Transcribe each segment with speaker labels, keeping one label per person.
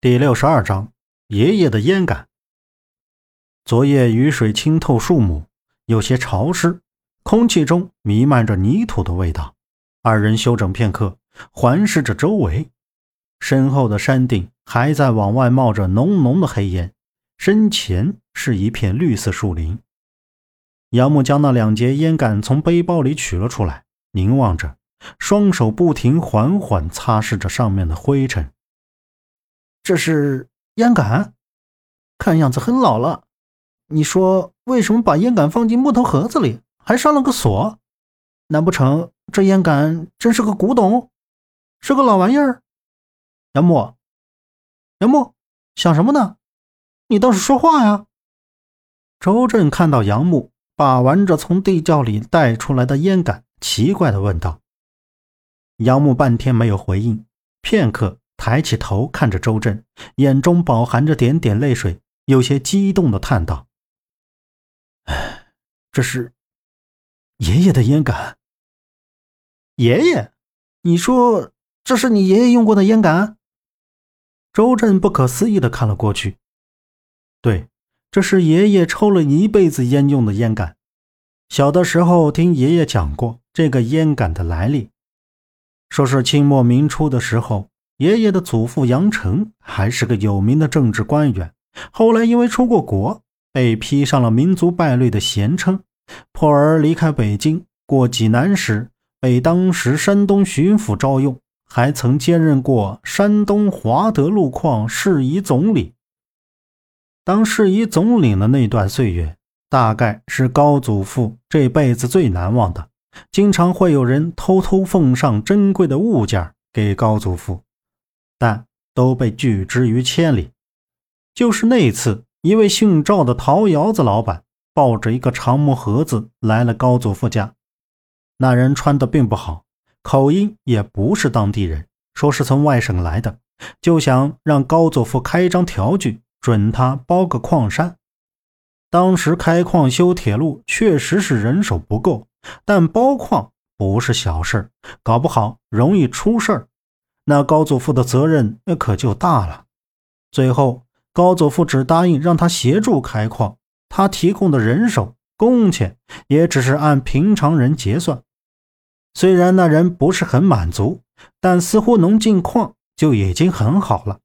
Speaker 1: 第六十二章，爷爷的烟杆。昨夜雨水浸透树木，有些潮湿，空气中弥漫着泥土的味道。二人休整片刻，环视着周围，身后的山顶还在往外冒着浓浓的黑烟，身前是一片绿色树林。杨木将那两节烟杆从背包里取了出来，凝望着，双手不停缓缓擦拭着上面的灰尘。
Speaker 2: 这是烟杆，看样子很老了。你说为什么把烟杆放进木头盒子里，还上了个锁？难不成这烟杆真是个古董，是个老玩意儿？杨木，杨木，想什么呢？你倒是说话呀！
Speaker 1: 周震看到杨木把玩着从地窖里带出来的烟杆，奇怪的问道。杨木半天没有回应，片刻。抬起头看着周震，眼中饱含着点点泪水，有些激动的叹道：“哎，这是爷爷的烟杆。
Speaker 2: 爷爷，你说这是你爷爷用过的烟杆？”
Speaker 1: 周震不可思议的看了过去。对，这是爷爷抽了一辈子烟用的烟杆。小的时候听爷爷讲过这个烟杆的来历，说是清末明初的时候。爷爷的祖父杨成还是个有名的政治官员，后来因为出过国，被披上了民族败类的衔称，迫而离开北京。过济南时，被当时山东巡抚招用，还曾兼任过山东华德路矿事宜总理。当事宜总理的那段岁月，大概是高祖父这辈子最难忘的。经常会有人偷偷奉上珍贵的物件给高祖父。但都被拒之于千里。就是那次，一位姓赵的陶窑子老板抱着一个长木盒子来了高祖父家。那人穿的并不好，口音也不是当地人，说是从外省来的，就想让高祖父开张条据，准他包个矿山。当时开矿修铁路确实是人手不够，但包矿不是小事搞不好容易出事儿。那高祖父的责任那可就大了。最后，高祖父只答应让他协助开矿，他提供的人手、工钱也只是按平常人结算。虽然那人不是很满足，但似乎能进矿就已经很好了，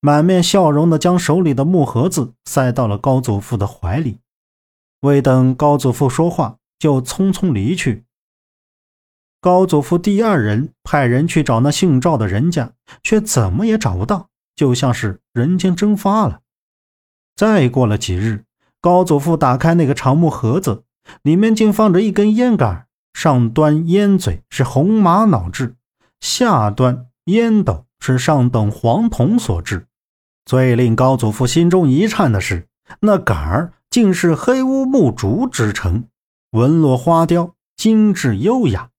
Speaker 1: 满面笑容的将手里的木盒子塞到了高祖父的怀里。未等高祖父说话，就匆匆离去。高祖父第二人派人去找那姓赵的人家，却怎么也找不到，就像是人间蒸发了。再过了几日，高祖父打开那个长木盒子，里面竟放着一根烟杆，上端烟嘴是红玛瑙制，下端烟斗是上等黄铜所制。最令高祖父心中一颤的是，那杆儿竟是黑乌木竹制成，纹络花雕，精致优雅。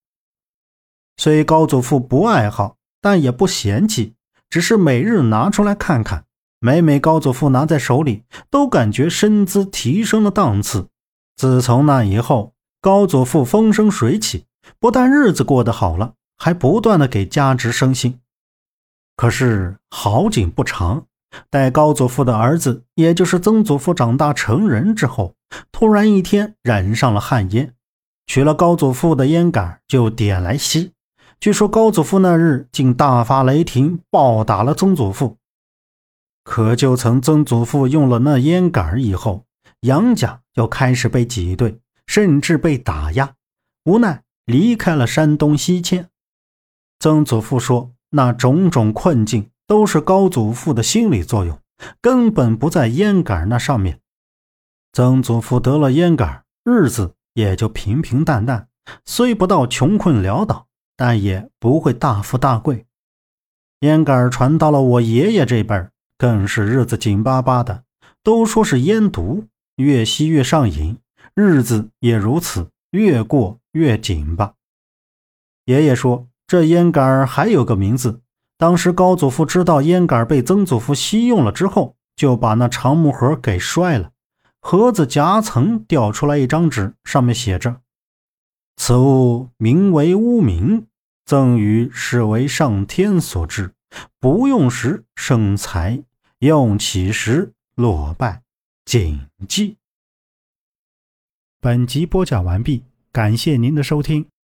Speaker 1: 虽高祖父不爱好，但也不嫌弃，只是每日拿出来看看。每每高祖父拿在手里，都感觉身姿提升了档次。自从那以后，高祖父风生水起，不但日子过得好了，还不断的给家侄升薪。可是好景不长，待高祖父的儿子，也就是曾祖父长大成人之后，突然一天染上了旱烟，取了高祖父的烟杆就点来吸。据说高祖父那日竟大发雷霆，暴打了曾祖父。可就曾曾祖父用了那烟杆以后，杨家就开始被挤兑，甚至被打压，无奈离开了山东西迁。曾祖父说，那种种困境都是高祖父的心理作用，根本不在烟杆那上面。曾祖父得了烟杆，日子也就平平淡淡，虽不到穷困潦倒。但也不会大富大贵。烟杆传到了我爷爷这辈儿更是日子紧巴巴的。都说是烟毒，越吸越上瘾，日子也如此，越过越紧巴。爷爷说，这烟杆还有个名字。当时高祖父知道烟杆被曾祖父吸用了之后，就把那长木盒给摔了，盒子夹层掉出来一张纸，上面写着。此物名为乌冥，赠与是为上天所制，不用时生财，用起时落败，谨记。本集播讲完毕，感谢您的收听。